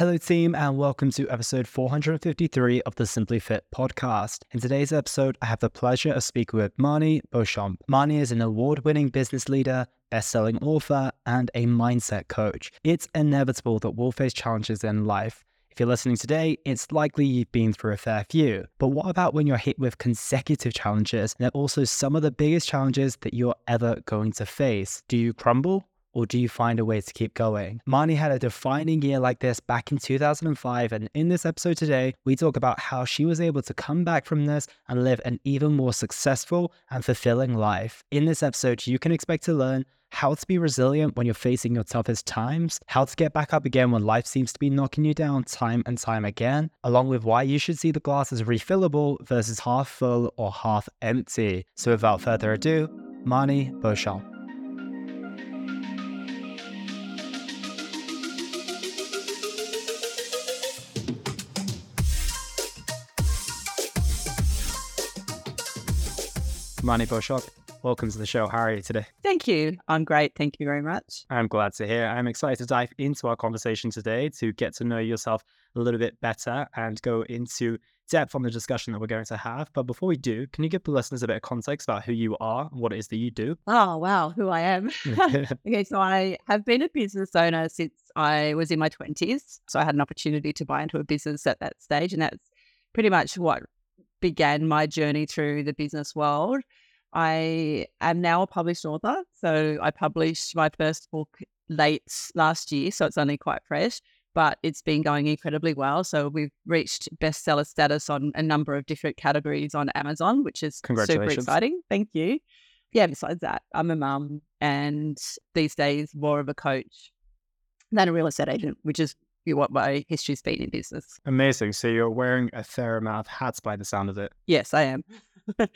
Hello, team, and welcome to episode 453 of the Simply Fit podcast. In today's episode, I have the pleasure of speaking with Marnie Beauchamp. Marnie is an award winning business leader, best selling author, and a mindset coach. It's inevitable that we'll face challenges in life. If you're listening today, it's likely you've been through a fair few. But what about when you're hit with consecutive challenges? And they're also some of the biggest challenges that you're ever going to face. Do you crumble? Or do you find a way to keep going? Marnie had a defining year like this back in 2005, and in this episode today, we talk about how she was able to come back from this and live an even more successful and fulfilling life. In this episode, you can expect to learn how to be resilient when you're facing your toughest times, how to get back up again when life seems to be knocking you down time and time again, along with why you should see the glass as refillable versus half full or half empty. So without further ado, Marnie Beauchamp. Marnie Beauchamp, welcome to the show. How are you today? Thank you. I'm great. Thank you very much. I'm glad to hear. I'm excited to dive into our conversation today to get to know yourself a little bit better and go into depth on the discussion that we're going to have. But before we do, can you give the listeners a bit of context about who you are and what it is that you do? Oh, wow, who I am. okay, so I have been a business owner since I was in my 20s. So I had an opportunity to buy into a business at that stage, and that's pretty much what began my journey through the business world. I am now a published author. So I published my first book late last year. So it's only quite fresh, but it's been going incredibly well. So we've reached bestseller status on a number of different categories on Amazon, which is super exciting. Thank you. Yeah, besides that, I'm a mum and these days more of a coach than a real estate agent, which is what my history's been in business. Amazing. So you're wearing a fair amount of hats by the sound of it. Yes, I am.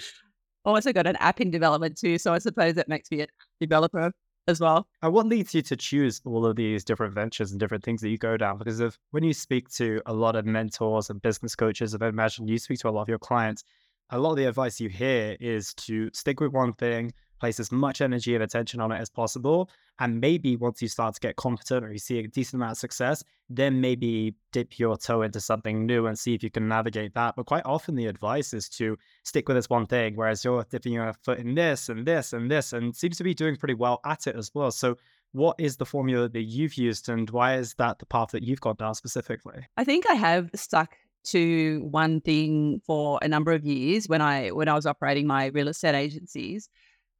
also got an app in development too, so I suppose that makes me a developer as well. And what leads you to choose all of these different ventures and different things that you go down? Because if when you speak to a lot of mentors and business coaches, I imagine you speak to a lot of your clients, a lot of the advice you hear is to stick with one thing, place as much energy and attention on it as possible. And maybe once you start to get confident or you see a decent amount of success, then maybe dip your toe into something new and see if you can navigate that. But quite often the advice is to stick with this one thing, whereas you're dipping your foot in this and this and this and seems to be doing pretty well at it as well. So what is the formula that you've used and why is that the path that you've gone down specifically? I think I have stuck to one thing for a number of years when I when I was operating my real estate agencies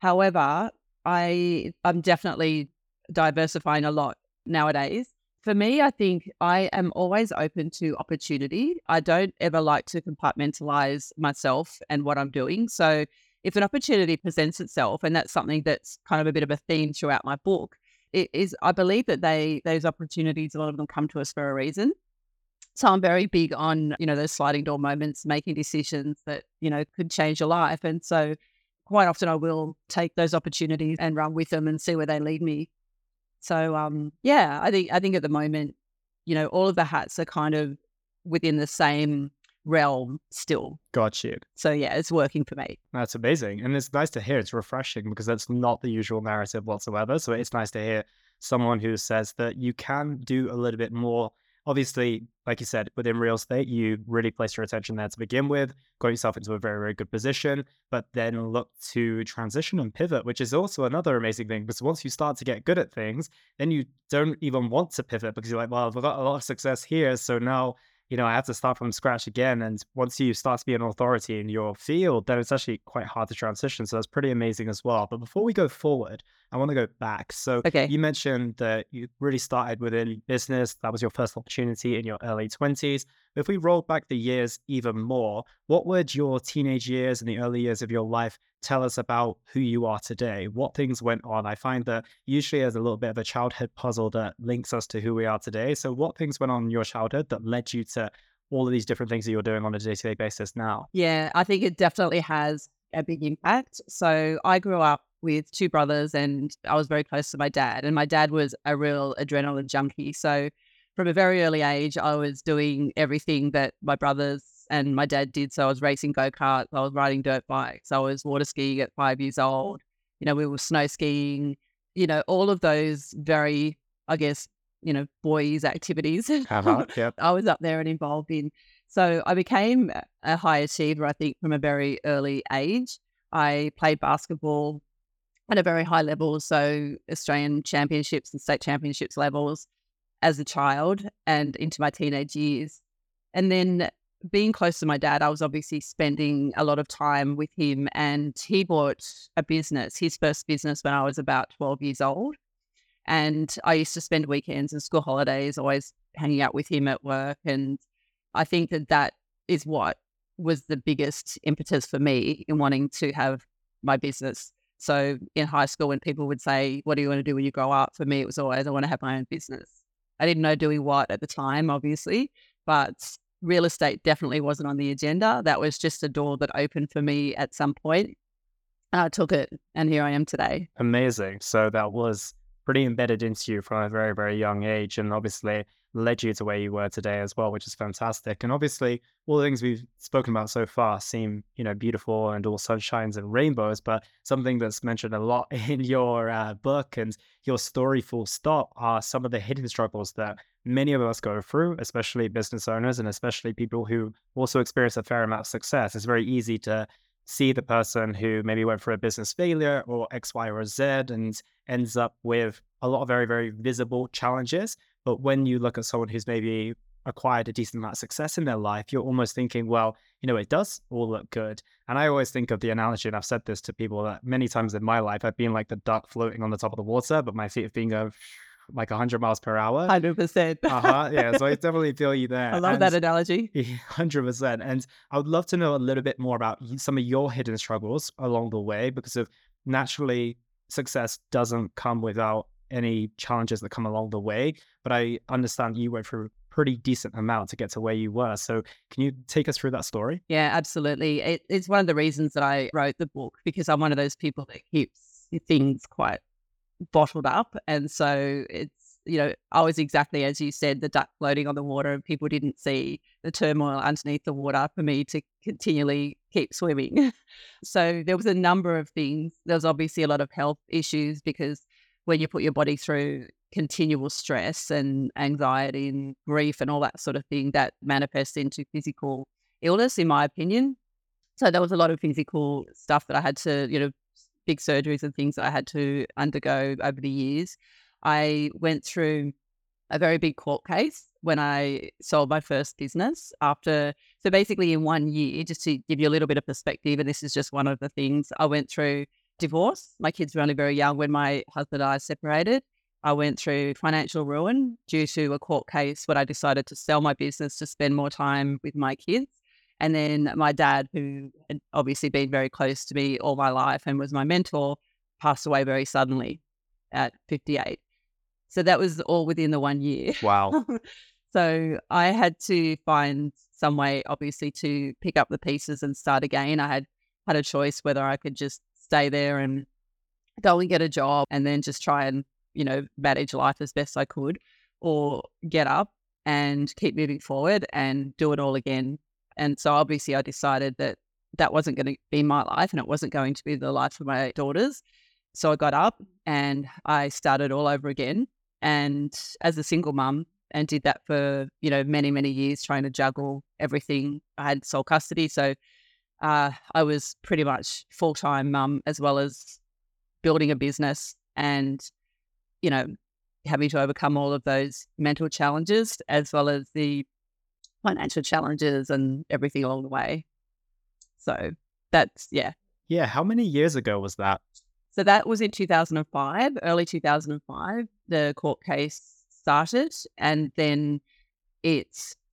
However, I I'm definitely diversifying a lot nowadays. For me, I think I am always open to opportunity. I don't ever like to compartmentalize myself and what I'm doing. So if an opportunity presents itself, and that's something that's kind of a bit of a theme throughout my book, it is I believe that they those opportunities, a lot of them come to us for a reason. So I'm very big on, you know, those sliding door moments, making decisions that, you know, could change your life. And so quite often I will take those opportunities and run with them and see where they lead me. So um, yeah, I think I think at the moment, you know, all of the hats are kind of within the same realm still. Got you. So yeah, it's working for me. That's amazing. And it's nice to hear. It's refreshing because that's not the usual narrative whatsoever. So it's nice to hear someone who says that you can do a little bit more obviously, like you said, within real estate, you really place your attention there to begin with, got yourself into a very, very good position, but then look to transition and pivot, which is also another amazing thing. Because once you start to get good at things, then you don't even want to pivot because you're like, well, I've got a lot of success here. So now you know, I have to start from scratch again. And once you start to be an authority in your field, then it's actually quite hard to transition. So that's pretty amazing as well. But before we go forward, I want to go back. So okay. you mentioned that you really started within business. That was your first opportunity in your early 20s. If we roll back the years even more, what would your teenage years and the early years of your life tell us about who you are today? What things went on? I find that usually there's a little bit of a childhood puzzle that links us to who we are today. So, what things went on in your childhood that led you to all of these different things that you're doing on a day to day basis now? Yeah, I think it definitely has a big impact. So, I grew up with two brothers and I was very close to my dad, and my dad was a real adrenaline junkie. So, from a very early age, I was doing everything that my brothers and my dad did. So I was racing go karts, I was riding dirt bikes, I was water skiing at five years old. You know, we were snow skiing. You know, all of those very, I guess, you know, boys' activities. Uh-huh, yep. I was up there and involved in. So I became a high achiever, I think, from a very early age. I played basketball at a very high level, so Australian championships and state championships levels as a child and into my teenage years. And then being close to my dad, I was obviously spending a lot of time with him, and he bought a business, his first business, when I was about 12 years old. And I used to spend weekends and school holidays always hanging out with him at work. And I think that that is what was the biggest impetus for me in wanting to have my business. So in high school, when people would say, What do you want to do when you grow up? For me, it was always, I want to have my own business. I didn't know doing what at the time, obviously, but real estate definitely wasn't on the agenda. That was just a door that opened for me at some point. I took it, and here I am today. Amazing. So that was pretty embedded into you from a very, very young age, and obviously led you to where you were today as well, which is fantastic. And obviously, all the things we've spoken about so far seem, you know, beautiful and all sunshines and rainbows. But something that's mentioned a lot in your uh, book and your story, full stop, are some of the hidden struggles that many of us go through, especially business owners and especially people who also experience a fair amount of success. It's very easy to see the person who maybe went for a business failure or X, Y, or Z and ends up with a lot of very, very visible challenges. But when you look at someone who's maybe acquired a decent amount of success in their life, you're almost thinking, well, you know, it does all look good. And I always think of the analogy, and I've said this to people that many times in my life, I've been like the duck floating on the top of the water, but my feet have been going like 100 miles per hour. 100%. uh-huh. Yeah. So I definitely feel you there. I love and, that analogy. 100%. And I would love to know a little bit more about some of your hidden struggles along the way because of naturally success doesn't come without any challenges that come along the way. But I understand you went through a pretty decent amount to get to where you were. So can you take us through that story? Yeah, absolutely. It, it's one of the reasons that I wrote the book because I'm one of those people that keeps things quite bottled up. And so it's, you know, I was exactly as you said, the duck floating on the water, and people didn't see the turmoil underneath the water for me to continually keep swimming. so there was a number of things. There was obviously a lot of health issues because when you put your body through continual stress and anxiety and grief and all that sort of thing, that manifests into physical illness, in my opinion. So there was a lot of physical stuff that I had to, you know, big surgeries and things that I had to undergo over the years. I went through a very big court case when I sold my first business after. So basically, in one year, just to give you a little bit of perspective, and this is just one of the things I went through divorce. My kids were only very young when my husband and I separated. I went through financial ruin due to a court case when I decided to sell my business to spend more time with my kids. And then my dad, who had obviously been very close to me all my life and was my mentor, passed away very suddenly at 58. So that was all within the one year. Wow. so I had to find some way, obviously, to pick up the pieces and start again. I had had a choice whether I could just stay there and go and get a job and then just try and, you know, manage life as best I could or get up and keep moving forward and do it all again and so obviously I decided that that wasn't going to be my life and it wasn't going to be the life of my daughters. So I got up and I started all over again. And as a single mum, and did that for you know many many years, trying to juggle everything. I had sole custody, so uh, I was pretty much full time mum as well as building a business and you know having to overcome all of those mental challenges as well as the financial challenges and everything along the way. So that's, yeah. Yeah. How many years ago was that? So that was in 2005, early 2005. The court case started and then it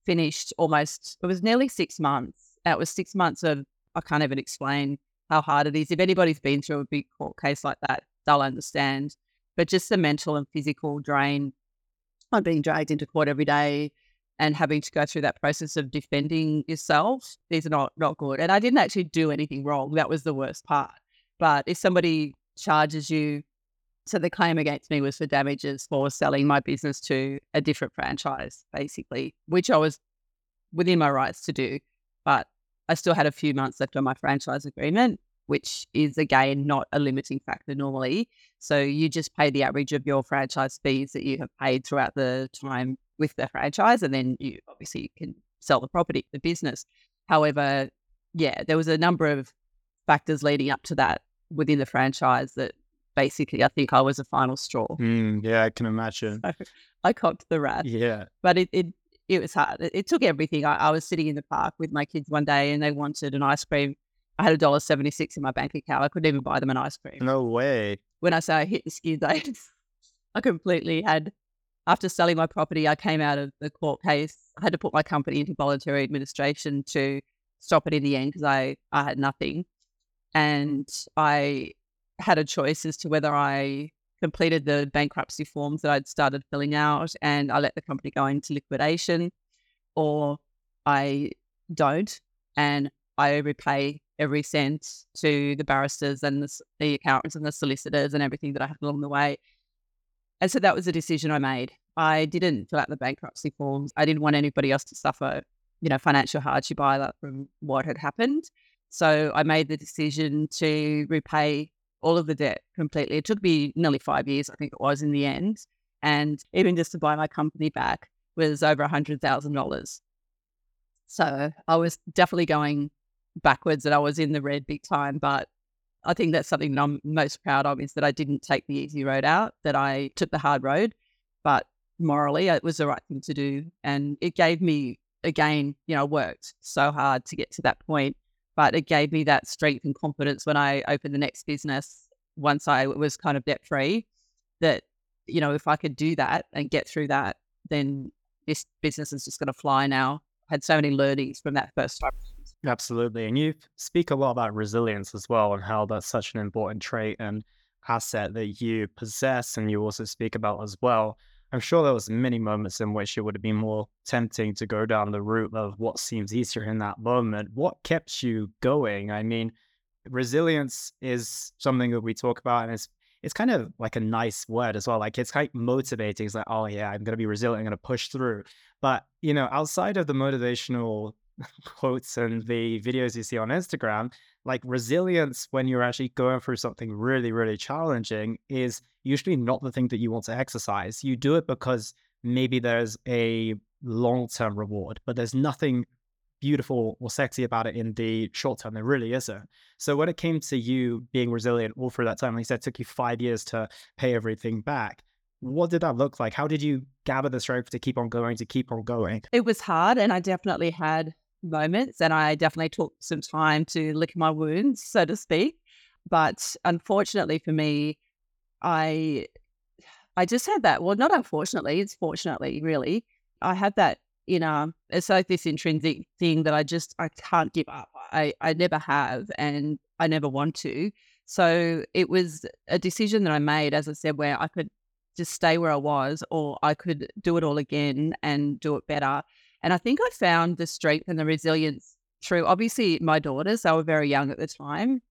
finished almost, it was nearly six months. That was six months of, I can't even explain how hard it is. If anybody's been through a big court case like that, they'll understand. But just the mental and physical drain on being dragged into court every day, and having to go through that process of defending yourself is not not good. And I didn't actually do anything wrong. That was the worst part. But if somebody charges you, so the claim against me was for damages for selling my business to a different franchise, basically, which I was within my rights to do. But I still had a few months left on my franchise agreement. which is again not a limiting factor normally. So you just pay the average of your franchise fees that you have paid throughout the time with the franchise, and then you obviously can sell the property, the business. However, yeah, there was a number of factors leading up to that within the franchise that basically I think I was a final straw. Mm, yeah, I can imagine. So I copped the rat. Yeah. But it, it it was hard. It, it took everything. I, I, was sitting in the park with my kids one day and they wanted an ice cream. I had a dollar seventy six in my bank account. I couldn't even buy them an ice cream. No way. When I say I hit the skid, I, I completely had. After selling my property, I came out of the court case. I had to put my company into voluntary administration to stop it in the end because I, I had nothing. And I had a choice as to whether I completed the bankruptcy forms that I'd started filling out and I let the company go into liquidation, or I don't and I repay every cent to the barristers and the, the accountants and the solicitors and everything that I had along the way. And so that was a decision I made. I didn't fill out the bankruptcy forms. I didn't want anybody else to suffer, you know, financial hardship either from what had happened. So I made the decision to repay all of the debt completely. It took me nearly five years, I think it was in the end. And even just to buy my company back was over a $100,000. So I was definitely going backwards and I was in the red big time. But I think that's something that I'm most proud of is that I didn't take the easy road out, that I took the hard road. But morally, it was the right thing to do. And it gave me, again, you know, worked so hard to get to that point but it gave me that strength and confidence when I opened the next business once I was kind of debt free that, you know, if I could do that and get through that, then this business is just going to fly now. I had so many learnings from that first time. Absolutely. And you speak a lot about resilience as well and how that's such an important trait and asset that you possess and you also speak about as well. I'm sure there was many moments in which it would have been more tempting to go down the route of what seems easier in that moment. What kept you going? I mean, resilience is something that we talk about and it's it's kind of like a nice word as well. Like it's quite motivating. It's like, oh yeah, I'm gonna be resilient, I'm gonna push through. But you know, outside of the motivational quotes and the videos you see on Instagram, like resilience when you're actually going through something really, really challenging is usually not the thing that you want to exercise. You do it because maybe there's a long term reward, but there's nothing beautiful or sexy about it in the short term. There really isn't. So when it came to you being resilient all through that time, like you said, it took you five years to pay everything back. What did that look like? How did you gather the strength to keep on going, to keep on going? It was hard. And I definitely had moments and I definitely took some time to lick my wounds, so to speak. But unfortunately for me, I I just had that. Well, not unfortunately, it's fortunately, really. I had that inner, it's like this intrinsic thing that I just I can't give up. I, I never have and I never want to. So it was a decision that I made, as I said, where I could just stay where I was or I could do it all again and do it better. And I think I found the strength and the resilience through obviously my daughters. They were very young at the time.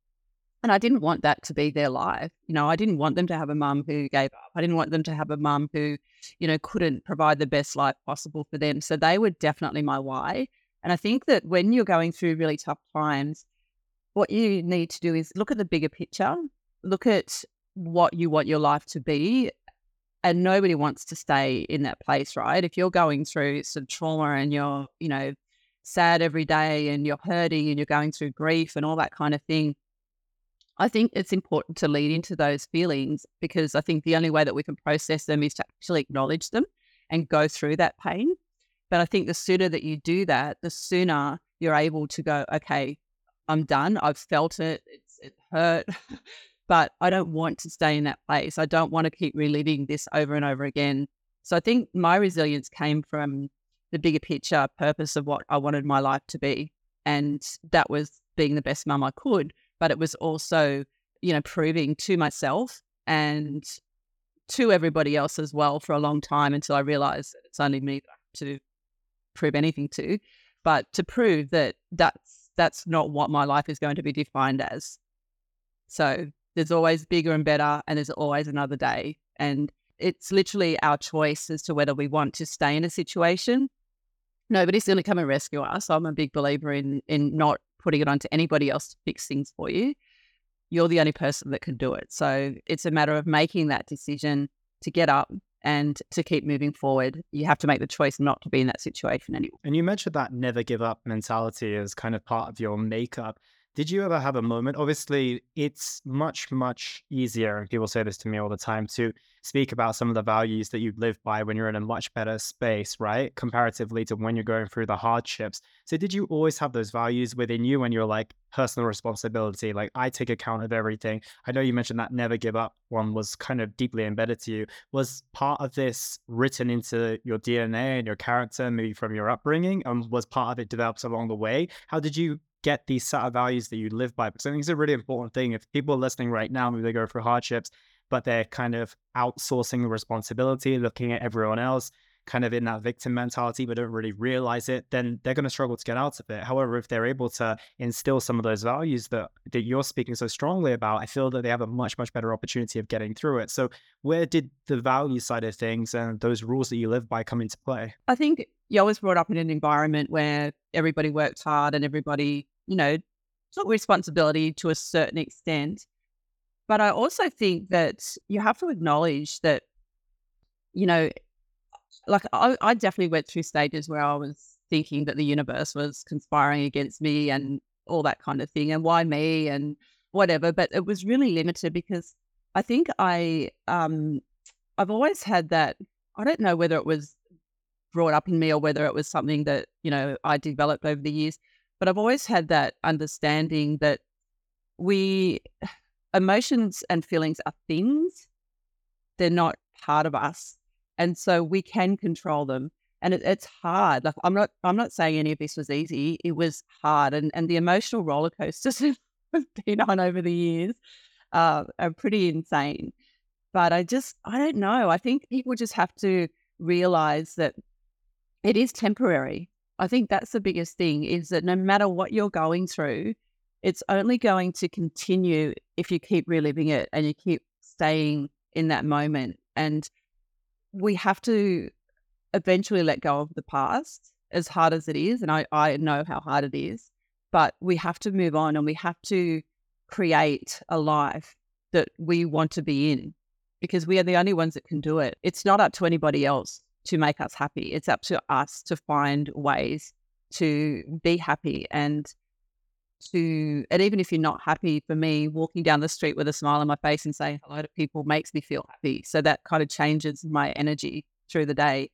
And I didn't want that to be their life. You know, I didn't want them to have a mum who gave up. I didn't want them to have a mum who, you know, couldn't provide the best life possible for them. So they were definitely my why. And I think that when you're going through really tough times, what you need to do is look at the bigger picture, look at what you want your life to be, and nobody wants to stay in that place, right? If you're going through some trauma and you're, you know, sad every day and you're hurting and you're going through grief and all that kind of thing, I think it's important to lead into those feelings because I think the only way that we can process them is to actually acknowledge them and go through that pain. But I think the sooner that you do that, the sooner you're able to go, okay, I'm done. I've felt it. It's, it hurt. but I don't want to stay in that place. I don't want to keep reliving this over and over again. So I think my resilience came from the bigger picture purpose of what I wanted my life to be. And that was being the best mum I could. But it was also, you know, proving to myself and to everybody else as well for a long time until I realized that it's only me to prove anything to. But to prove that that's that's not what my life is going to be defined as. So there's always bigger and better, and there's always another day. And it's literally our choice as to whether we want to stay in a situation. Nobody's going to come and rescue us. I'm a big believer in in not putting it onto anybody else to fix things for you. you're the only person that can do it. So it's a matter of making that decision to get up and to keep moving forward. You have to make the choice not to be in that situation anymore. And you mentioned that never give up mentality as kind of part of your makeup. Did you ever have a moment? Obviously, it's much, much easier, and people say this to me all the time, to speak about some of the values that you live by when you're in a much better space, right? Comparatively to when you're going through the hardships. So, did you always have those values within you when you're like personal responsibility? Like, I take account of everything. I know you mentioned that never give up one was kind of deeply embedded to you. Was part of this written into your DNA and your character, maybe from your upbringing? And was part of it developed along the way? How did you get these set of values that you live by. Because I think it's a really important thing. If people are listening right now, maybe they go through hardships, but they're kind of outsourcing the responsibility, looking at everyone else, kind of in that victim mentality, but don't really realize it, then they're going to struggle to get out of it. However, if they're able to instill some of those values that, that you're speaking so strongly about, I feel that they have a much, much better opportunity of getting through it. So, where did the value side of things and those rules that you live by come into play? I think you always brought up in an environment where everybody worked hard and everybody you know, took responsibility to a certain extent. But I also think that you have to acknowledge that, you know, like I, I definitely went through stages where I was thinking that the universe was conspiring against me and all that kind of thing, and why me and whatever. But it was really limited because I think I, um, I've always had that. I don't know whether it was brought up in me or whether it was something that you know I developed over the years. But I've always had that understanding that we, emotions and feelings are things, they're not part of us. And so we can control them. And it, it's hard. Like I'm not, I'm not saying any of this was easy. It was hard, and and the emotional roller coasters have been on over the years uh, are pretty insane. But I just, I don't know. I think people just have to realize that it is temporary. I think that's the biggest thing is that no matter what you're going through, it's only going to continue if you keep reliving it and you keep staying in that moment. And we have to eventually let go of the past, as hard as it is. And I, I know how hard it is, but we have to move on and we have to create a life that we want to be in because we are the only ones that can do it. It's not up to anybody else to make us happy. It's up to us to find ways to be happy and to, and even if you're not happy, for me, walking down the street with a smile on my face and saying hello to people makes me feel happy. So that kind of changes my energy through the day.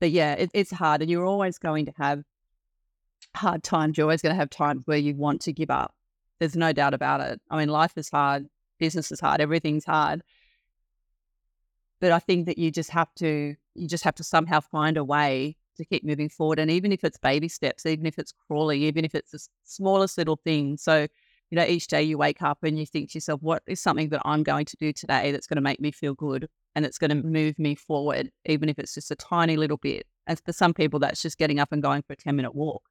But yeah, it, it's hard, and you're always going to have hard times. You're always going to have times where you want to give up. There's no doubt about it. I mean, life is hard, business is hard, everything's hard. But I think that you just have to you just have to somehow find a way to keep moving forward. And even if it's baby steps, even if it's crawling, even if it's the smallest little thing. So, you know, each day you wake up and you think to yourself, what is something that I'm going to do today that's going to make me feel good and it's going to move me forward, even if it's just a tiny little bit. And for some people, that's just getting up and going for a 10 minute walk.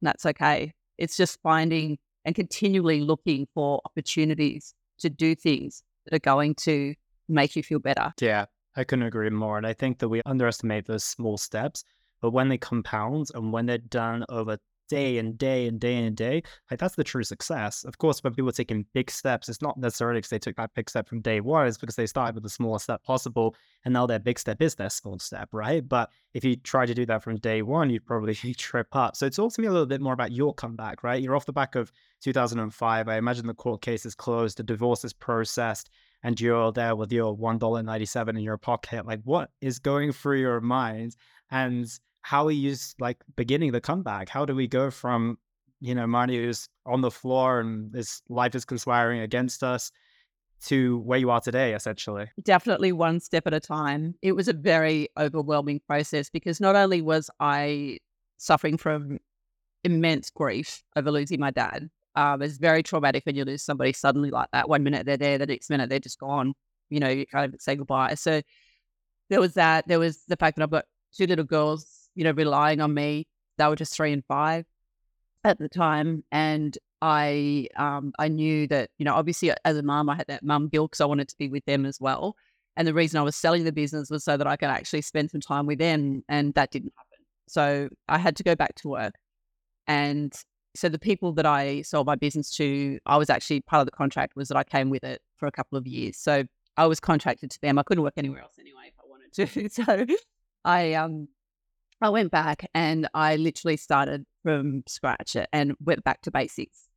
And that's okay. It's just finding and continually looking for opportunities to do things that are going to make you feel better. Yeah. I couldn't agree more. And I think that we underestimate those small steps, but when they compound and when they're done over day and day and day and day, like that's the true success. Of course, when people are taking big steps, it's not necessarily because they took that big step from day one, it's because they started with the smallest step possible. And now their big step is their small step, right? But if you try to do that from day one, you'd probably trip up. So talk to me a little bit more about your comeback, right? You're off the back of 2005. I imagine the court case is closed, the divorce is processed and you're there with your $1.97 in your pocket. Like, what is going through your mind? And how are you like beginning the comeback? How do we go from, you know, money who's on the floor and this life is conspiring against us to where you are today, essentially? Definitely one step at a time. It was a very overwhelming process because not only was I suffering from immense grief over losing my dad, um, it's very traumatic when you lose somebody suddenly like that. One minute they're there, the next minute they're just gone. You know, you kind of say goodbye. So there was that. There was the fact that I've got two little girls, you know, relying on me. They were just three and five at the time, and I um, I knew that you know, obviously as a mom, I had that mum guilt because I wanted to be with them as well. And the reason I was selling the business was so that I could actually spend some time with them, and that didn't happen. So I had to go back to work, and so the people that I sold my business to, I was actually part of the contract was that I came with it for a couple of years. So I was contracted to them. I couldn't work anywhere else anyway if I wanted to. So I um I went back and I literally started from scratch and went back to basics.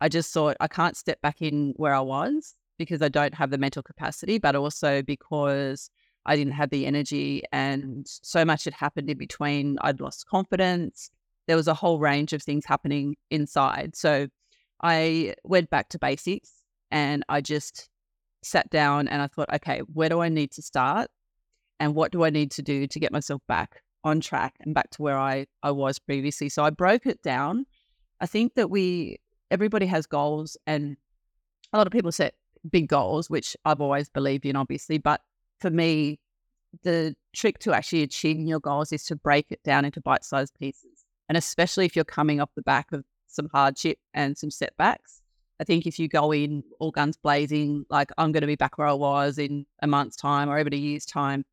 I just thought I can't step back in where I was because I don't have the mental capacity, but also because I didn't have the energy and so much had happened in between. I'd lost confidence. There was a whole range of things happening inside. So I went back to basics and I just sat down and I thought, okay, where do I need to start? And what do I need to do to get myself back on track and back to where I, I was previously? So I broke it down. I think that we, everybody has goals and a lot of people set big goals, which I've always believed in, obviously. But for me, the trick to actually achieving your goals is to break it down into bite sized pieces. And especially if you're coming off the back of some hardship and some setbacks, I think if you go in all guns blazing, like I'm going to be back where I was in a month's time or even a year's time,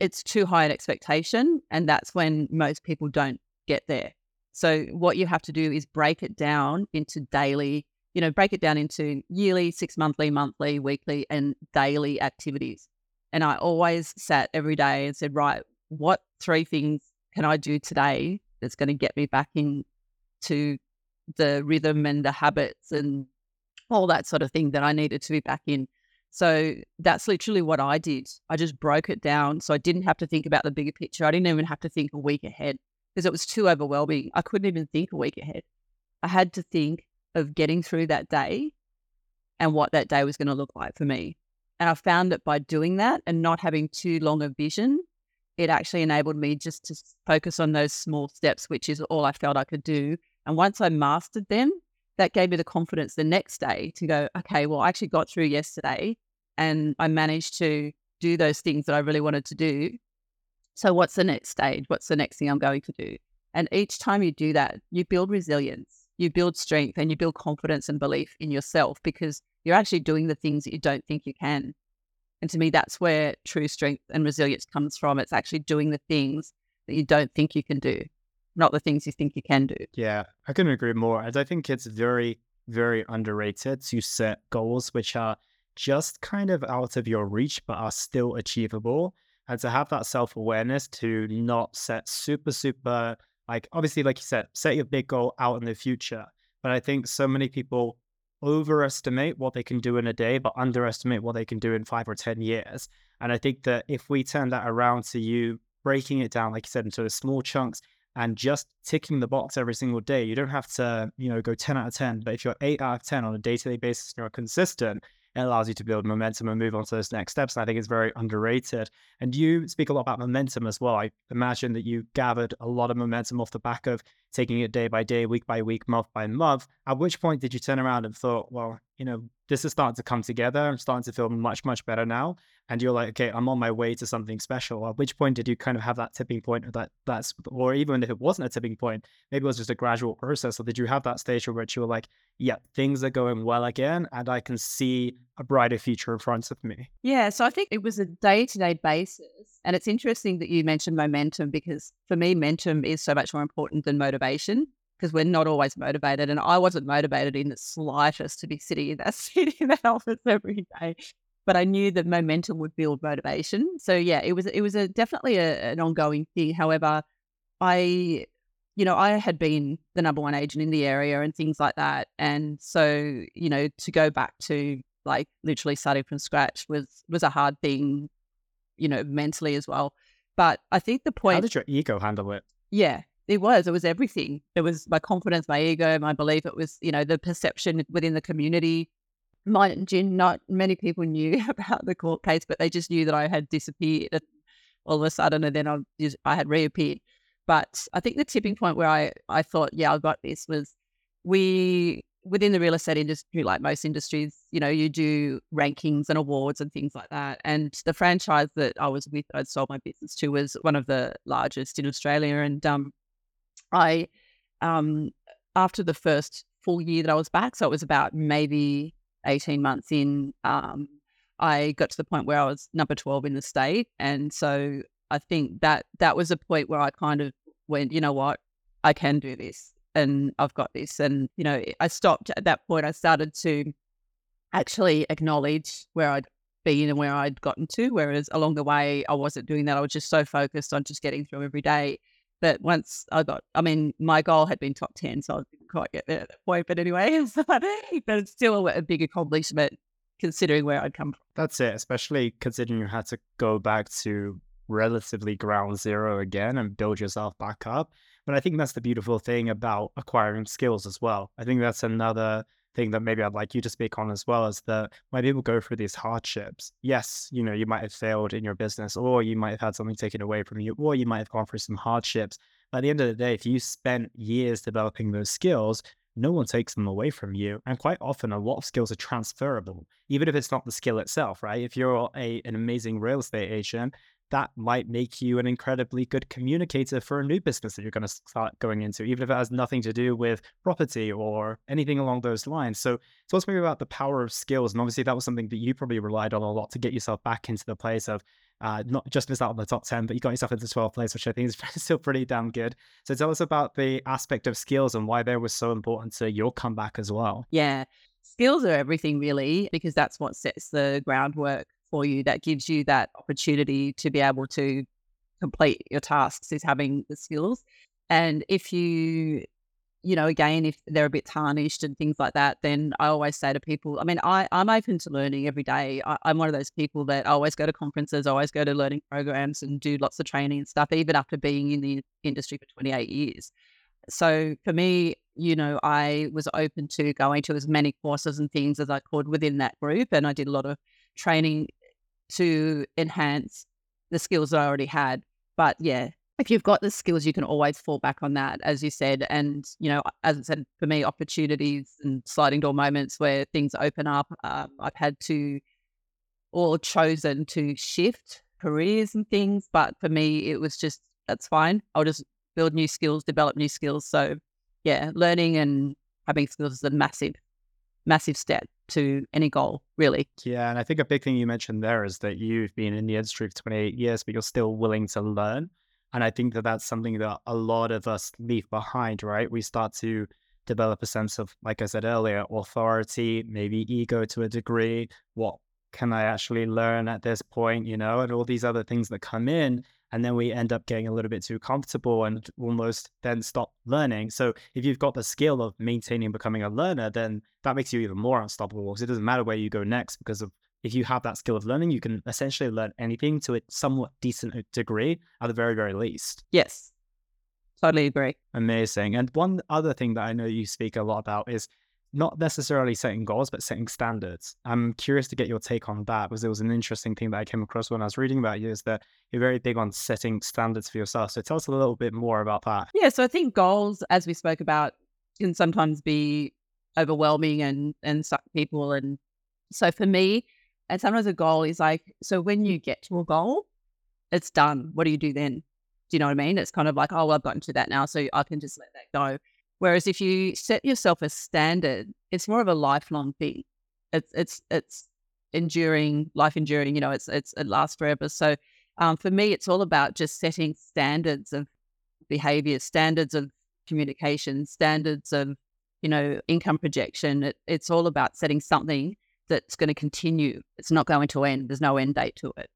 it's too high an expectation. And that's when most people don't get there. So, what you have to do is break it down into daily, you know, break it down into yearly, six monthly, monthly, weekly, and daily activities. And I always sat every day and said, right, what three things can I do today that's going to get me back into the rhythm and the habits and all that sort of thing that I needed to be back in. So that's literally what I did. I just broke it down. So I didn't have to think about the bigger picture. I didn't even have to think a week ahead because it was too overwhelming. I couldn't even think a week ahead. I had to think of getting through that day and what that day was going to look like for me. And I found that by doing that and not having too long a vision, it actually enabled me just to focus on those small steps, which is all I felt I could do. And once I mastered them, that gave me the confidence the next day to go, okay, well, I actually got through yesterday and I managed to do those things that I really wanted to do. So, what's the next stage? What's the next thing I'm going to do? And each time you do that, you build resilience, you build strength, and you build confidence and belief in yourself because you're actually doing the things that you don't think you can. And to me, that's where true strength and resilience comes from. It's actually doing the things that you don't think you can do, not the things you think you can do. Yeah, I couldn't agree more. And I think it's very, very underrated to set goals which are just kind of out of your reach, but are still achievable. And to have that self awareness to not set super, super, like, obviously, like you said, set your big goal out in the future. But I think so many people overestimate what they can do in a day, but underestimate what they can do in five or 10 years. And I think that if we turn that around to you breaking it down, like you said, into small chunks and just ticking the box every single day, you don't have to, you know, go 10 out of 10. But if you're eight out of 10 on a day to day basis and you're consistent, it allows you to build momentum and move on to those next steps. And I think it's very underrated. And you speak a lot about momentum as well. I imagine that you gathered a lot of momentum off the back of taking it day by day, week by week, month by month. At which point did you turn around and thought, well, you know, this is starting to come together. I'm starting to feel much, much better now. And you're like, okay, I'm on my way to something special. At which point did you kind of have that tipping point or that that's or even if it wasn't a tipping point, maybe it was just a gradual process. Or did you have that stage where you were like, yeah, things are going well again and I can see a brighter future in front of me? Yeah. So I think it was a day to day basis. And it's interesting that you mentioned momentum because for me, momentum is so much more important than motivation because we're not always motivated. And I wasn't motivated in the slightest to be sitting in that seat in that office every day. But I knew that momentum would build motivation. So yeah, it was it was a definitely a, an ongoing thing. However, I you know, I had been the number one agent in the area and things like that. And so, you know, to go back to like literally starting from scratch was was a hard thing, you know, mentally as well. But I think the point How did your ego handle it? Yeah, it was. It was everything. It was my confidence, my ego, my belief. It was, you know, the perception within the community. Mind you, not many people knew about the court case, but they just knew that I had disappeared all of a sudden, and then I, just, I had reappeared. But I think the tipping point where I, I thought, yeah, I got this was we within the real estate industry, like most industries, you know, you do rankings and awards and things like that. And the franchise that I was with, I'd sold my business to, was one of the largest in Australia. And um, I, um, after the first full year that I was back, so it was about maybe 18 months in, um, I got to the point where I was number 12 in the state. And so I think that that was a point where I kind of went, you know what, I can do this. and I've got this. And, you know, I stopped at that point. I started to actually acknowledge where I'd been and where I'd gotten to. Whereas along the way, I wasn't doing that. I was just so focused on just getting through every day. But once I got, I mean, my goal had been top 10, so I didn't quite get there at that point. But anyway, but it's still a, a big accomplishment considering where I'd come from. That's it, especially considering you had to go back to relatively ground zero again and build yourself back up. But I think that's the beautiful thing about acquiring skills as well. I think that's another thing that maybe I'd like you to speak on as well is that when people go through these hardships, yes, you know, you might have failed in your business or you might have had something taken away from you or you might have gone through some hardships. But at the end of the day, if you spent years developing those skills, no one takes them away from you. And quite often, a lot of skills are transferable, even if it's not the skill itself, right? If you're a, an amazing real estate agent, that might make you an incredibly good communicator for a new business that you're going to start going into, even if it has nothing to do with property or anything along those lines. So, talk to maybe about the power of skills. And obviously, that was something that you probably relied on a lot to get yourself back into the place of uh, not just miss out on the top 10, but you got yourself into 12th place, which I think is still pretty damn good. So, tell us about the aspect of skills and why they were so important to your comeback as well. Yeah. Skills are everything, really, because that's what sets the groundwork for you that gives you that opportunity to be able to complete your tasks is having the skills. And if you, you know, again, if they're a bit tarnished and things like that, then I always say to people, I mean, I, I'm open to learning every day. I, I'm one of those people that always go to conferences, always go to learning programs and do lots of training and stuff, even after being in the industry for 28 years. So for me, you know, I was open to going to as many courses and things as I could within that group. And I did a lot of training to enhance the skills that I already had. But yeah, if you've got the skills, you can always fall back on that, as you said. And, you know, as I said, for me, opportunities and sliding door moments where things open up, um, I've had to or chosen to shift careers and things. But for me, it was just, that's fine. I'll just build new skills, develop new skills. So, yeah, learning and having skills is a massive, massive step to any goal, really. Yeah. And I think a big thing you mentioned there is that you've been in the industry for 28 years, but you're still willing to learn. And I think that that's something that a lot of us leave behind, right? We start to develop a sense of, like I said earlier, authority, maybe ego to a degree. What can I actually learn at this point, you know, and all these other things that come in and then we end up getting a little bit too comfortable and almost then stop learning. So if you've got the skill of maintaining becoming a learner, then that makes you even more unstoppable because it doesn't matter where you go next because of if you have that skill of learning, you can essentially learn anything to a somewhat decent degree at the very, very least. Yes. Totally agree. Amazing. And one other thing that I know you speak a lot about is not necessarily setting goals, but setting standards. I'm curious to get your take on that because it was an interesting thing that I came across when I was reading about you is that you're very big on setting standards for yourself. So tell us a little bit more about that. Yeah. So I think goals, as we spoke about, can sometimes be overwhelming and, and suck people. And so for me, and sometimes a goal is like, so when you get to a goal, it's done. What do you do then? Do you know what I mean? It's kind of like, oh, well, I've gotten to that now, so I can just let that go. Whereas if you set yourself a standard, it's more of a lifelong thing. It's it's it's enduring, life enduring. You know, it's it's it lasts forever. So um, for me, it's all about just setting standards of behavior, standards of communication, standards of you know income projection. It, it's all about setting something that's going to continue. It's not going to end. There's no end date to it.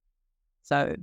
So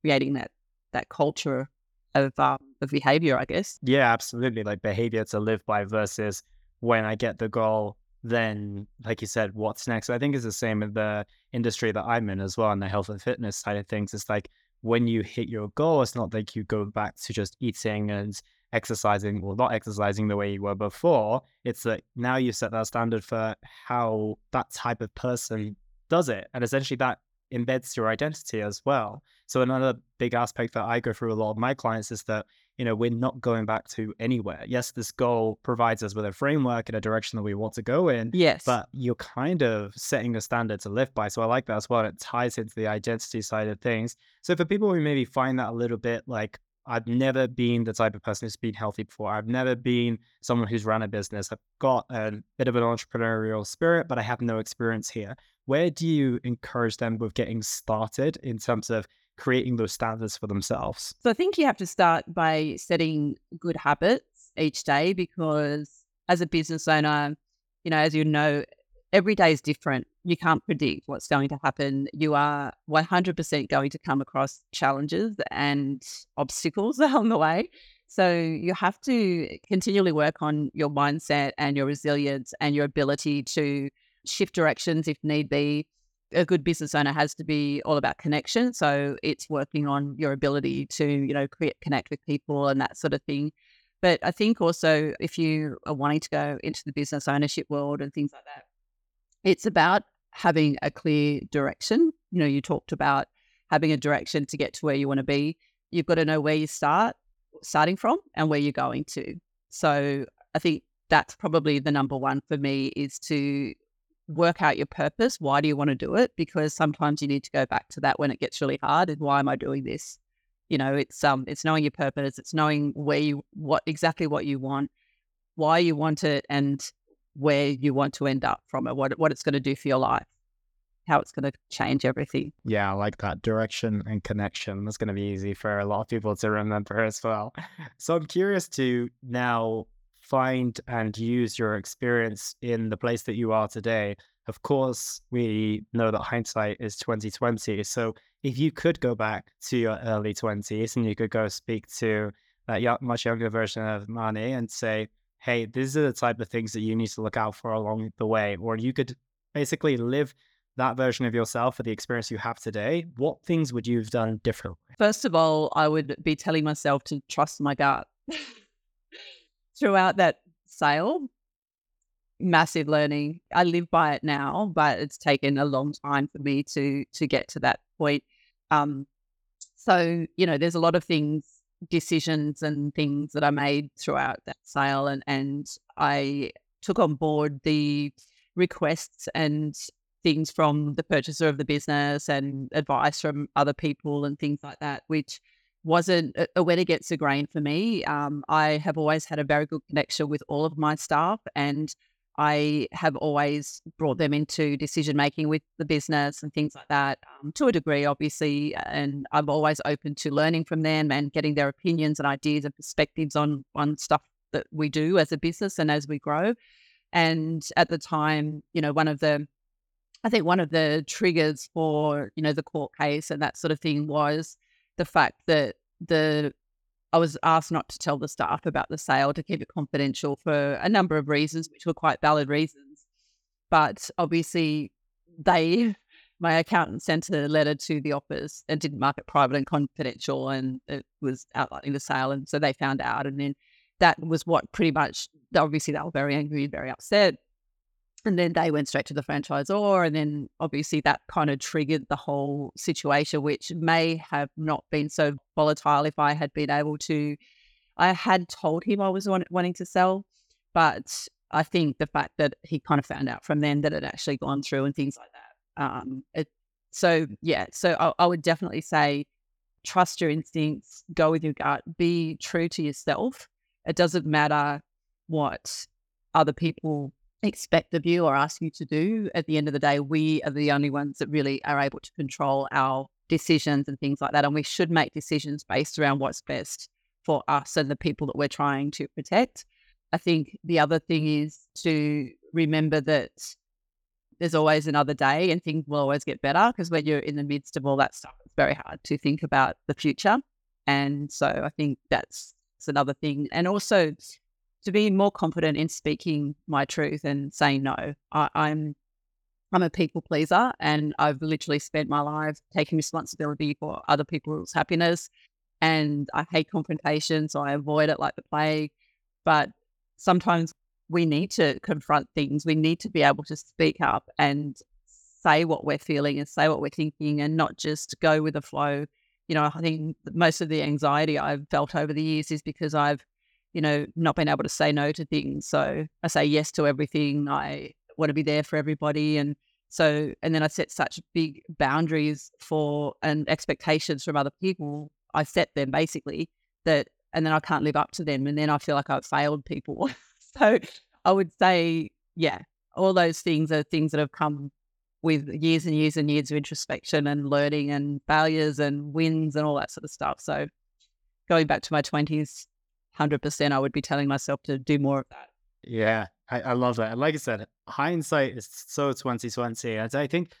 creating that that culture of um, of behavior, I guess. Yeah, absolutely. Like behavior to live by versus when I get the goal, then like you said, what's next? I think it's the same in the industry that I'm in as well, in the health and fitness side of things. It's like when you hit your goal, it's not like you go back to just eating and exercising or not exercising the way you were before. It's that now you set that standard for how that type of person does it. And essentially that embeds your identity as well. So another big aspect that I go through a lot of my clients is that you know we're not going back to anywhere. Yes, this goal provides us with a framework and a direction that we want to go in. Yes, but you're kind of setting a standard to live by. So I like that as well. It ties into the identity side of things. So for people who maybe find that a little bit like I've never been the type of person who's been healthy before. I've never been someone who's run a business. I've got a bit of an entrepreneurial spirit, but I have no experience here. Where do you encourage them with getting started in terms of creating those standards for themselves? So I think you have to start by setting good habits each day because as a business owner, you know, as you know, every day is different. You can't predict what's going to happen. You are 100% going to come across challenges and obstacles along the way. So you have to continually work on your mindset and your resilience and your ability to shift directions if need be. A good business owner has to be all about connection. So it's working on your ability to, you know, create, connect with people and that sort of thing. But I think also if you are wanting to go into the business ownership world and things like that, it's about having a clear direction. You know, you talked about having a direction to get to where you want to be. You've got to know where you start, starting from, and where you're going to. So I think that's probably the number one for me is to work out your purpose. Why do you want to do it? Because sometimes you need to go back to that when it gets really hard. And why am I doing this? You know, it's um, it's knowing your purpose. It's knowing where you what exactly what you want, why you want it, and where you want to end up from it. What what it's going to do for your life, how it's going to change everything. Yeah, I like that direction and connection. That's going to be easy for a lot of people to remember as well. So I'm curious to now find and use your experience in the place that you are today. Of course, we know that hindsight is 2020. So if you could go back to your early 20s and you could go speak to that much younger version of Marnie and say, hey, these are the type of things that you need to look out for along the way, or you could basically live that version of yourself for the experience you have today, what things would you have done differently? First of all, I would be telling myself to trust my gut. Throughout that sale, massive learning. I live by it now, but it's taken a long time for me to to get to that point. Um, so you know, there's a lot of things, decisions and things that I made throughout that sale, and and I took on board the requests and things from the purchaser of the business and advice from other people and things like that, which wasn't a, a against the grain for me. Um, I have always had a very good connection with all of my staff, and I have always brought them into decision making with the business and things like that um, to a degree, obviously. And I'm always open to learning from them and getting their opinions and ideas and perspectives on on stuff that we do as a business and as we grow. And at the time, you know, one of the I think one of the triggers for, you know, the court case and that sort of thing was the fact that the I was asked not to tell the staff about the sale to keep it confidential for a number of reasons, which were quite valid reasons. But obviously, they, my accountant sent a letter to the office and didn't mark it private and confidential, and it was outlining the sale. And so they found out. And then that was what pretty much, obviously, they were very angry and very upset. And then they went straight to the franchisor. And then obviously that kind of triggered the whole situation, which may have not been so volatile if I had been able to. I had told him I was wanting to sell, but I think the fact that he kind of found out from then that it actually gone through and things like that. Um, it, so, yeah, so I, I would definitely say trust your instincts, go with your gut, be true to yourself. It doesn't matter what other people expect of you or ask you to do. At the end of the day, we are the only ones that really are able to control our decisions and things like that. And we should make decisions based around what's best for us and the people that we're trying to protect. I think the other thing is to remember that there's always another day and things will always get better because when you're in the midst of all that stuff, it's very hard to think about the future. And so I think that's, that's another thing. And also to be more confident in speaking my truth and saying no. I, I'm I'm a people pleaser and I've literally spent my life taking responsibility for other people's happiness. And I hate confrontation, so I avoid it like the plague. But sometimes we need to confront things. We need to be able to speak up and say what we're feeling and say what we're thinking and not just go with the flow. You know, I think most of the anxiety I've felt over the years is because I've you know, not being able to say no to things. So I say yes to everything. I want to be there for everybody. And so, and then I set such big boundaries for and expectations from other people. I set them basically that, and then I can't live up to them. And then I feel like I've failed people. so I would say, yeah, all those things are things that have come with years and years and years of introspection and learning and failures and wins and all that sort of stuff. So going back to my 20s, 100% I would be telling myself to do more of that. Yeah, I, I love that. And like I said, hindsight is so 2020. And I think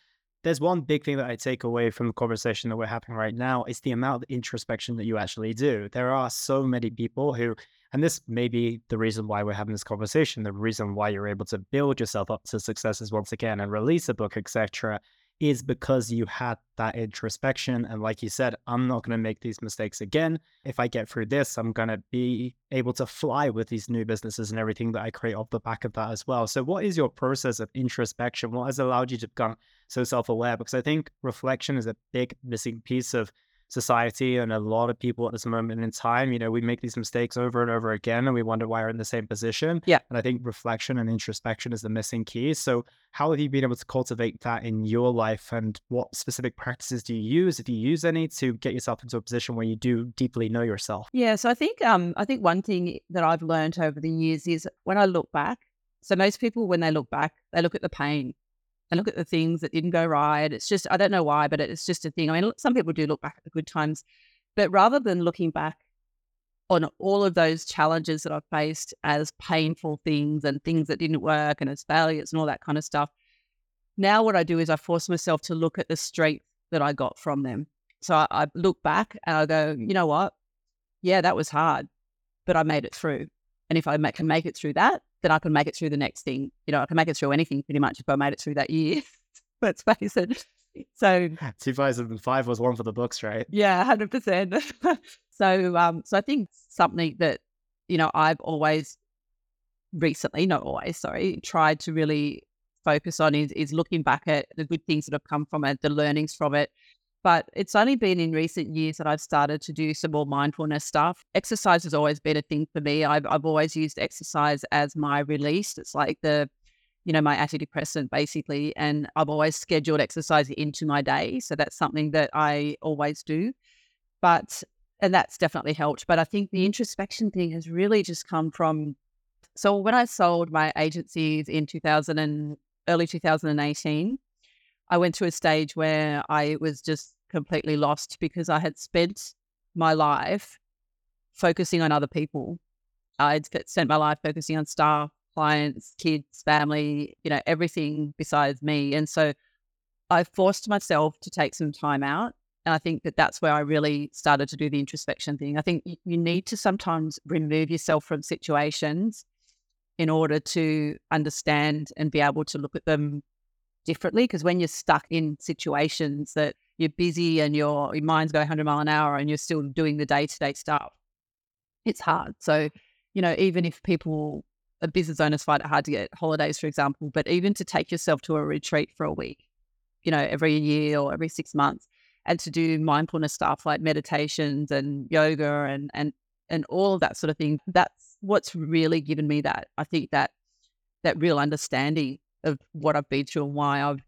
there's one big thing that I take away from the conversation that we're having right now is the amount of introspection that you actually do. There are so many people who, and this may be the reason why we're having this conversation, the reason why you're able to build yourself up to successes once again and release a book, etc is because you had that introspection. And like you said, I'm not going to make these mistakes again. If I get through this, I'm going to be able to fly with these new businesses and everything that I create off the back of that as well. So, what is your process of introspection? What has allowed you to become so self aware? Because I think reflection is a big missing piece of society and a lot of people at this moment in time. You know, we make these mistakes over and over again and we wonder why we're in the same position. Yeah. And I think reflection and introspection is the missing key. So, how have you been able to cultivate that in your life and what specific practices do you use, if you use any, to get yourself into a position where you do deeply know yourself? Yeah. So, I think, um, I think one thing that I've learned over the years is when I look back, so most people, when they look back, they look at the pain and look at the things that didn't go right. It's just, I don't know why, but it's just a thing. I mean, some people do look back at the good times, but rather than looking back on all of those challenges that I've faced as painful things and things that didn't work and as failures and all that kind of stuff, now what I do is I force myself to look at the strength that I got from them. So I, I look back and I go, you know what? Yeah, that was hard, but I made it through. And if I can make it through that, then I can make it through the next thing. You know, I can make it through anything pretty much if I made it through that year. Let's face it. So 2005 was one for the books, right? Yeah, hundred percent. So, um, so I think something that you know I've always recently, not always, sorry, tried to really focus on is is looking back at the good things that have come from it, the learnings from it, but it's only been in recent years that I've started to do some more mindfulness stuff. Exercise has always been a thing for me. I've, I've always used exercise as my release. It's like the, you know, my antidepressant basically. And I've always scheduled exercise into my day. So that's something that I always do. But, and that's definitely helped. But I think the mm-hmm. introspection thing has really just come from, so when I sold my agencies in 2000 and early 2018, I went to a stage where I was just completely lost because I had spent my life focusing on other people. I'd spent my life focusing on staff, clients, kids, family, you know, everything besides me. And so I forced myself to take some time out. And I think that that's where I really started to do the introspection thing. I think you need to sometimes remove yourself from situations in order to understand and be able to look at them differently because when you're stuck in situations that you're busy and your, your mind's going 100 mile an hour and you're still doing the day-to-day stuff it's hard. So you know even if people business owners find it hard to get holidays for example but even to take yourself to a retreat for a week you know every year or every six months and to do mindfulness stuff like meditations and yoga and and and all of that sort of thing that's what's really given me that i think that that real understanding of what I've been through and why I've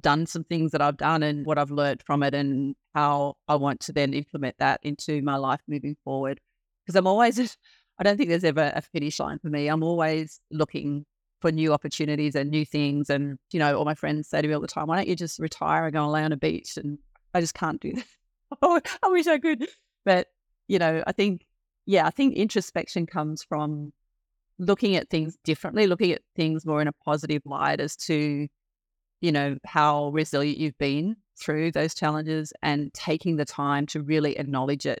done some things that I've done and what I've learned from it and how I want to then implement that into my life moving forward. Because I'm always, I don't think there's ever a finish line for me. I'm always looking for new opportunities and new things. And, you know, all my friends say to me all the time, why don't you just retire and go and lay on a beach? And I just can't do that. oh, I wish I could. But, you know, I think, yeah, I think introspection comes from looking at things differently, looking at things more in a positive light as to, you know, how resilient you've been through those challenges and taking the time to really acknowledge it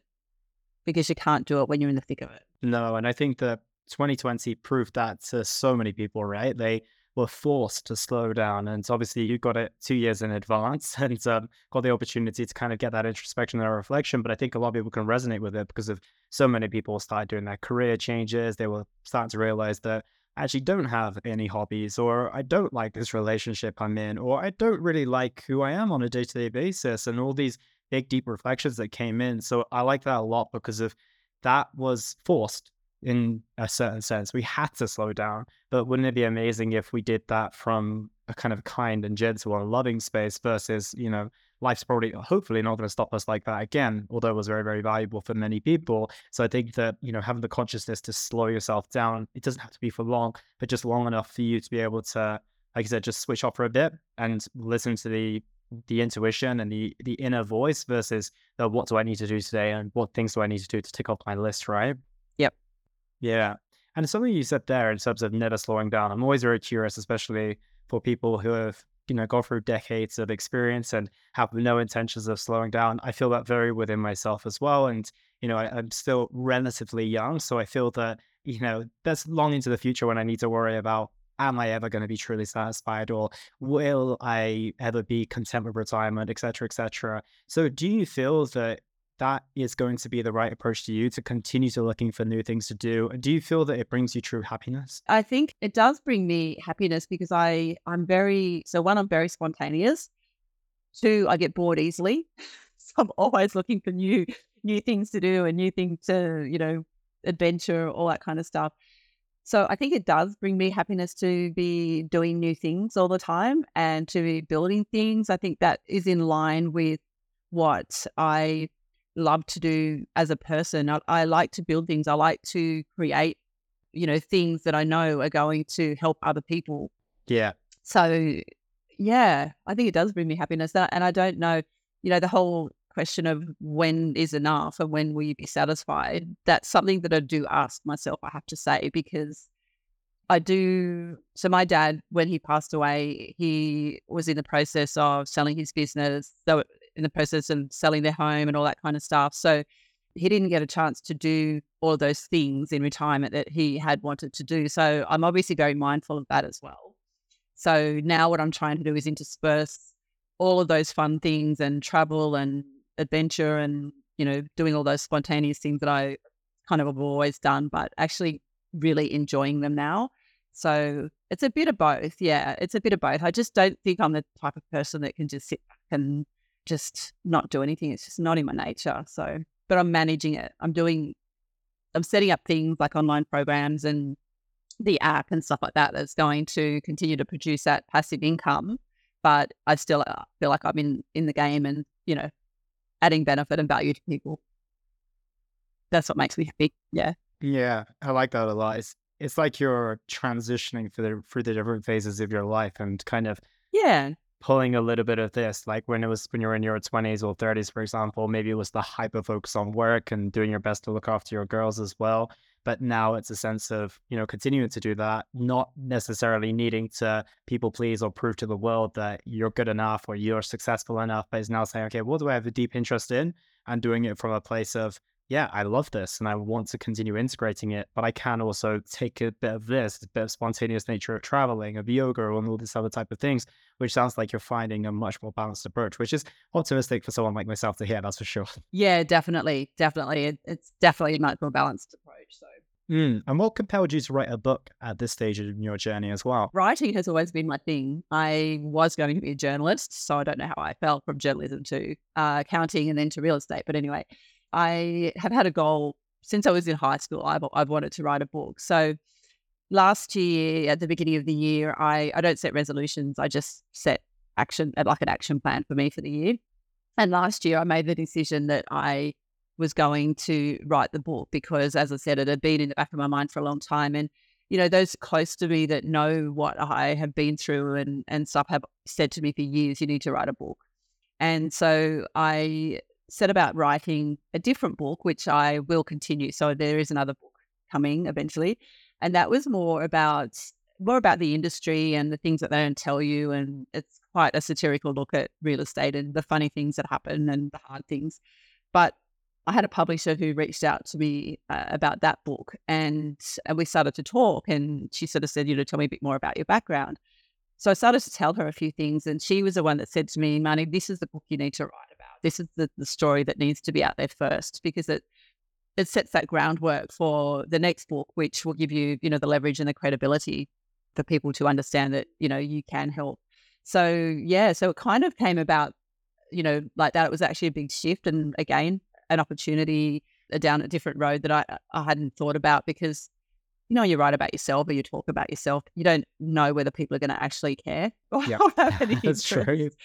because you can't do it when you're in the thick of it. No, and I think that 2020 proved that to so many people, right? They were forced to slow down. And obviously, you got it two years in advance and um, got the opportunity to kind of get that introspection and reflection. But I think a lot of people can resonate with it because of so many people started doing their career changes. They were starting to realize that actually don't have any hobbies, or I don't like this relationship I'm in, or I don't really like who I am on a day to day basis, and all these big, deep reflections that came in. So I like that a lot because of that was forced in a certain sense. We had to slow down, but wouldn't it be amazing if we did that from a kind of kind and gentle and loving space versus, you know, life's probably hopefully not going to stop us like that again, although it was very, very valuable for many people. So I think that, you know, having the consciousness to slow yourself down, it doesn't have to be for long, but just long enough for you to be able to, like I said, just switch off for a bit and listen to the the intuition and the the inner voice versus the what do I need to do today and what things do I need to do to tick off my list, right? Yep. Yeah. And something you said there in terms of never slowing down, I'm always very curious, especially for people who have, you know, gone through decades of experience and have no intentions of slowing down. I feel that very within myself as well. And, you know, I, I'm still relatively young. So I feel that, you know, that's long into the future when I need to worry about am I ever going to be truly satisfied or will I ever be content with retirement, et cetera, et cetera. So do you feel that that is going to be the right approach to you to continue to looking for new things to do? Do you feel that it brings you true happiness? I think it does bring me happiness because I I'm very so one I'm very spontaneous. Two, I get bored easily. so I'm always looking for new new things to do and new things to, you know, adventure, all that kind of stuff. So I think it does bring me happiness to be doing new things all the time and to be building things. I think that is in line with what I love to do as a person. I, I like to build things. I like to create, you know, things that I know are going to help other people. Yeah. So, yeah, I think it does bring me happiness. And I don't know, you know, the whole question of when is enough and when will you be satisfied. That's something that I do ask myself, I have to say, because I do. So, my dad, when he passed away, he was in the process of selling his business. So, in the process of selling their home and all that kind of stuff. So he didn't get a chance to do all of those things in retirement that he had wanted to do. So I'm obviously very mindful of that as well. So now what I'm trying to do is intersperse all of those fun things and travel and adventure and, you know, doing all those spontaneous things that I kind of have always done, but actually really enjoying them now. So it's a bit of both. Yeah, it's a bit of both. I just don't think I'm the type of person that can just sit back and just not do anything. It's just not in my nature. So, but I'm managing it. I'm doing, I'm setting up things like online programs and the app and stuff like that that's going to continue to produce that passive income. But I still uh, feel like I'm in in the game and you know, adding benefit and value to people. That's what makes me happy. Yeah. Yeah, I like that a lot. It's it's like you're transitioning through the through the different phases of your life and kind of yeah pulling a little bit of this, like when it was when you were in your 20s or 30s, for example, maybe it was the hyper focus on work and doing your best to look after your girls as well. But now it's a sense of, you know, continuing to do that, not necessarily needing to people please or prove to the world that you're good enough or you're successful enough, but is now saying, okay, what do I have a deep interest in? And doing it from a place of, yeah, I love this and I want to continue integrating it, but I can also take a bit of this, a bit of spontaneous nature of traveling, of yoga, and all this other type of things, which sounds like you're finding a much more balanced approach, which is optimistic for someone like myself to hear, that's for sure. Yeah, definitely. Definitely. It, it's definitely a much more balanced approach. So. Mm. And what compelled you to write a book at this stage in your journey as well? Writing has always been my thing. I was going to be a journalist, so I don't know how I fell from journalism to uh, accounting and then to real estate. But anyway, I have had a goal since I was in high school. I've, I've wanted to write a book. So last year, at the beginning of the year, I, I don't set resolutions. I just set action, uh, like an action plan for me for the year. And last year, I made the decision that I was going to write the book because, as I said, it had been in the back of my mind for a long time. And, you know, those close to me that know what I have been through and, and stuff have said to me for years, you need to write a book. And so I set about writing a different book, which I will continue. So there is another book coming eventually, and that was more about more about the industry and the things that they don't tell you, and it's quite a satirical look at real estate and the funny things that happen and the hard things. But I had a publisher who reached out to me uh, about that book, and, and we started to talk. And she sort of said, "You know, tell me a bit more about your background." So I started to tell her a few things, and she was the one that said to me, "Marnie, this is the book you need to write about. this is the, the story that needs to be out there first because it it sets that groundwork for the next book, which will give you, you know, the leverage and the credibility for people to understand that, you know, you can help. So yeah, so it kind of came about, you know, like that. It was actually a big shift and again, an opportunity down a different road that I, I hadn't thought about because, you know, you write about yourself or you talk about yourself, you don't know whether people are going to actually care or Yeah, have any that's true.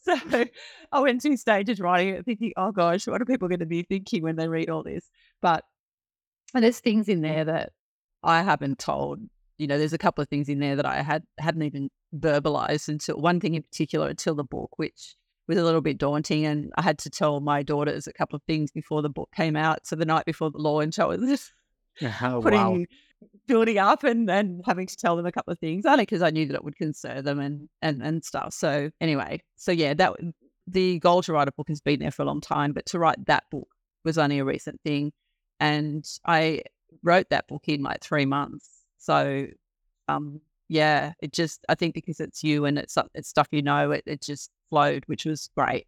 So I went two stages writing it, thinking, oh gosh, what are people going to be thinking when they read all this? But and there's things in there that I haven't told. You know, there's a couple of things in there that I had hadn't even verbalized until one thing in particular until the book, which was a little bit daunting. And I had to tell my daughters a couple of things before the book came out. So the night before the launch, I was just Oh, putting wow. Building up and and having to tell them a couple of things only because I knew that it would concern them and and and stuff. So anyway, so yeah, that the goal to write a book has been there for a long time, but to write that book was only a recent thing, and I wrote that book in like three months. So um yeah, it just I think because it's you and it's it's stuff you know, it it just flowed, which was great.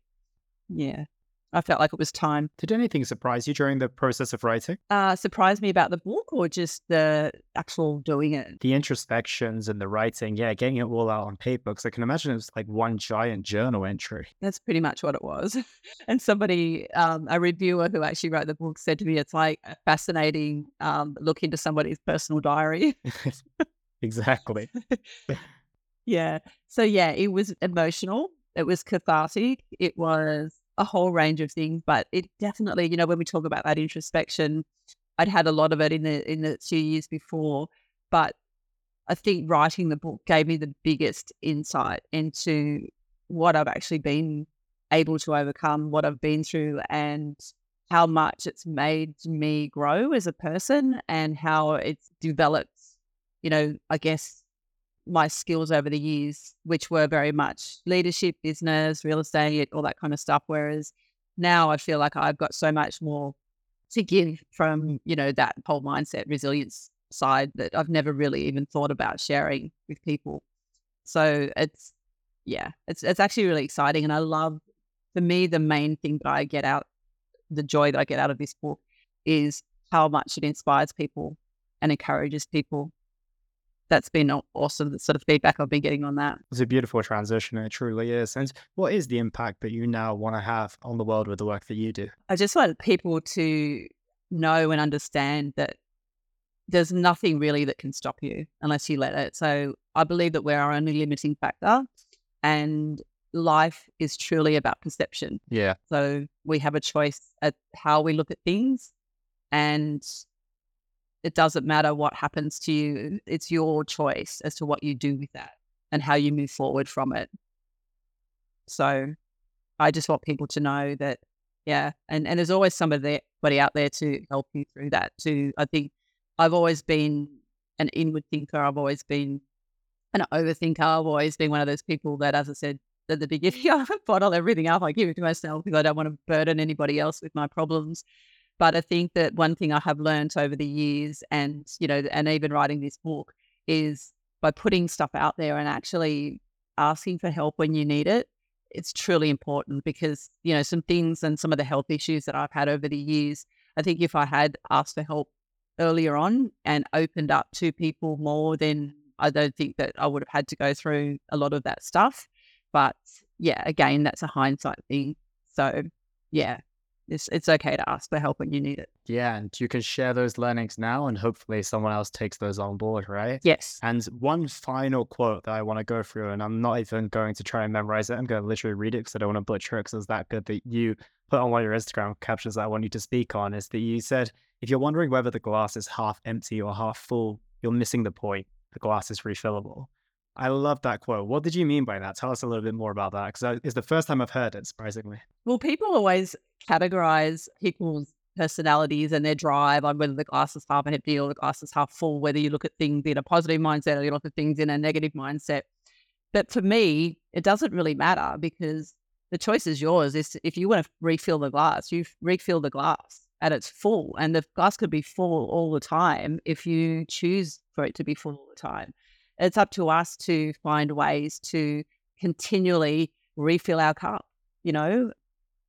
Yeah. I felt like it was time. Did anything surprise you during the process of writing? Uh, surprise me about the book or just the actual doing it? The introspections and the writing, yeah, getting it all out on paper. Because I can imagine it was like one giant journal entry. That's pretty much what it was. and somebody, um, a reviewer who actually wrote the book, said to me, "It's like a fascinating um, look into somebody's personal diary." exactly. yeah. So yeah, it was emotional. It was cathartic. It was a whole range of things, but it definitely, you know, when we talk about that introspection, I'd had a lot of it in the in the two years before, but I think writing the book gave me the biggest insight into what I've actually been able to overcome, what I've been through, and how much it's made me grow as a person and how it's developed, you know, I guess my skills over the years, which were very much leadership, business, real estate, all that kind of stuff. Whereas now I feel like I've got so much more to give from, you know, that whole mindset resilience side that I've never really even thought about sharing with people. So it's, yeah, it's, it's actually really exciting. And I love, for me, the main thing that I get out, the joy that I get out of this book is how much it inspires people and encourages people that's been awesome. The sort of feedback I've been getting on that. It's a beautiful transition. It truly is. And what is the impact that you now want to have on the world with the work that you do? I just want people to know and understand that there's nothing really that can stop you unless you let it. So I believe that we're our only limiting factor and life is truly about perception. Yeah. So we have a choice at how we look at things and it doesn't matter what happens to you. It's your choice as to what you do with that and how you move forward from it. So I just want people to know that, yeah, and, and there's always somebody out there to help you through that too. I think I've always been an inward thinker. I've always been an overthinker. I've always been one of those people that, as I said at the beginning, I bottle everything up. I give it to myself because I don't want to burden anybody else with my problems. But I think that one thing I have learned over the years and, you know, and even writing this book is by putting stuff out there and actually asking for help when you need it, it's truly important because, you know, some things and some of the health issues that I've had over the years, I think if I had asked for help earlier on and opened up to people more, then I don't think that I would have had to go through a lot of that stuff. But yeah, again, that's a hindsight thing. So yeah, it's it's okay to ask for help when you need it. Yeah, and you can share those learnings now, and hopefully someone else takes those on board, right? Yes. And one final quote that I want to go through, and I'm not even going to try and memorize it. I'm going to literally read it because I don't want to butcher it because it's that good that you put on one of your Instagram captions that I want you to speak on. Is that you said, if you're wondering whether the glass is half empty or half full, you're missing the point. The glass is refillable. I love that quote. What did you mean by that? Tell us a little bit more about that because it's the first time I've heard it, surprisingly. Well, people always categorize people's personalities and their drive on whether the glass is half empty or the glass is half full, whether you look at things in a positive mindset or you look at things in a negative mindset. But for me, it doesn't really matter because the choice is yours. If you want to refill the glass, you refill the glass and it's full. And the glass could be full all the time if you choose for it to be full all the time. It's up to us to find ways to continually refill our cup, you know,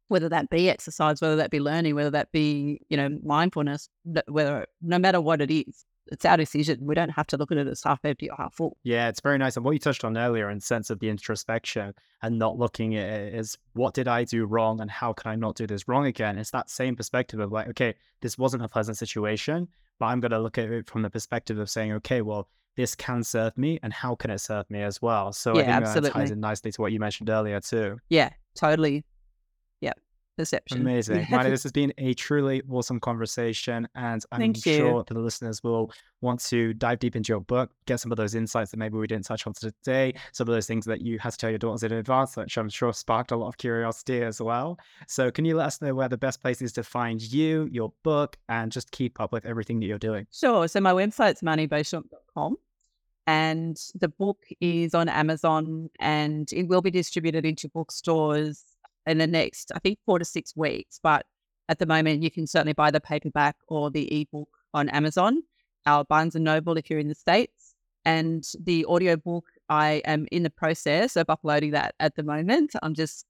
whether that be exercise, whether that be learning, whether that be, you know, mindfulness, whether no matter what it is, it's our decision. We don't have to look at it as half empty or half full. Yeah, it's very nice. And what you touched on earlier in sense of the introspection and not looking at it is what did I do wrong and how can I not do this wrong again? It's that same perspective of like, okay, this wasn't a pleasant situation, but I'm going to look at it from the perspective of saying, okay, well, this can serve me and how can it serve me as well? So yeah, I think absolutely. that ties in nicely to what you mentioned earlier too. Yeah, totally Yeah, perception. Amazing. Marnie, this has been a truly awesome conversation. And I'm Thank sure that the listeners will want to dive deep into your book, get some of those insights that maybe we didn't touch on today, some of those things that you had to tell your daughters in advance, which I'm sure sparked a lot of curiosity as well. So, can you let us know where the best place is to find you, your book, and just keep up with everything that you're doing? Sure. So my website's marniebeauchamp.com and the book is on Amazon and it will be distributed into bookstores in the next, I think, four to six weeks. But at the moment, you can certainly buy the paperback or the ebook on Amazon, our Barnes and Noble if you're in the States. And the audiobook, I am in the process of uploading that at the moment. I'm just,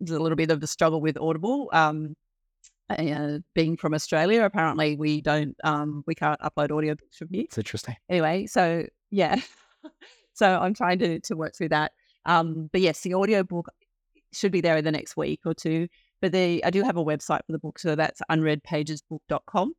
there's a little bit of a struggle with Audible. Um, uh, being from Australia, apparently we don't, um, we can't upload audiobooks from here It's interesting. anyway, so yeah. so I'm trying to to work through that. Um, but yes, the audiobook should be there in the next week or two. But the I do have a website for the book, so that's unreadpagesbook.com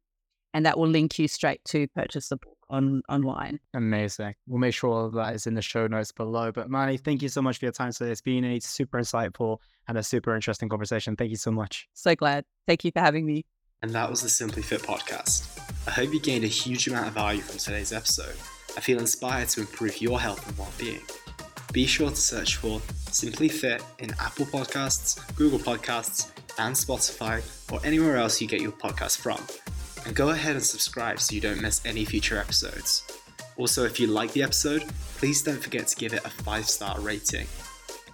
and that will link you straight to purchase the book on online. Amazing. We'll make sure all of that is in the show notes below. But Marnie, thank you so much for your time today. It's been a super insightful and a super interesting conversation. Thank you so much. So glad. Thank you for having me. And that was the Simply Fit podcast. I hope you gained a huge amount of value from today's episode. I feel inspired to improve your health and well-being. Be sure to search for Simply Fit in Apple Podcasts, Google Podcasts, and Spotify, or anywhere else you get your podcast from. And go ahead and subscribe so you don't miss any future episodes. Also, if you like the episode, please don't forget to give it a 5-star rating.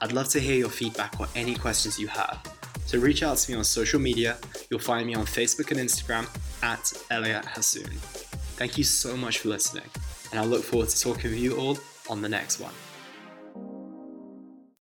I'd love to hear your feedback or any questions you have. So reach out to me on social media. You'll find me on Facebook and Instagram at Elliot Hasoon. Thank you so much for listening, and I look forward to talking with you all on the next one.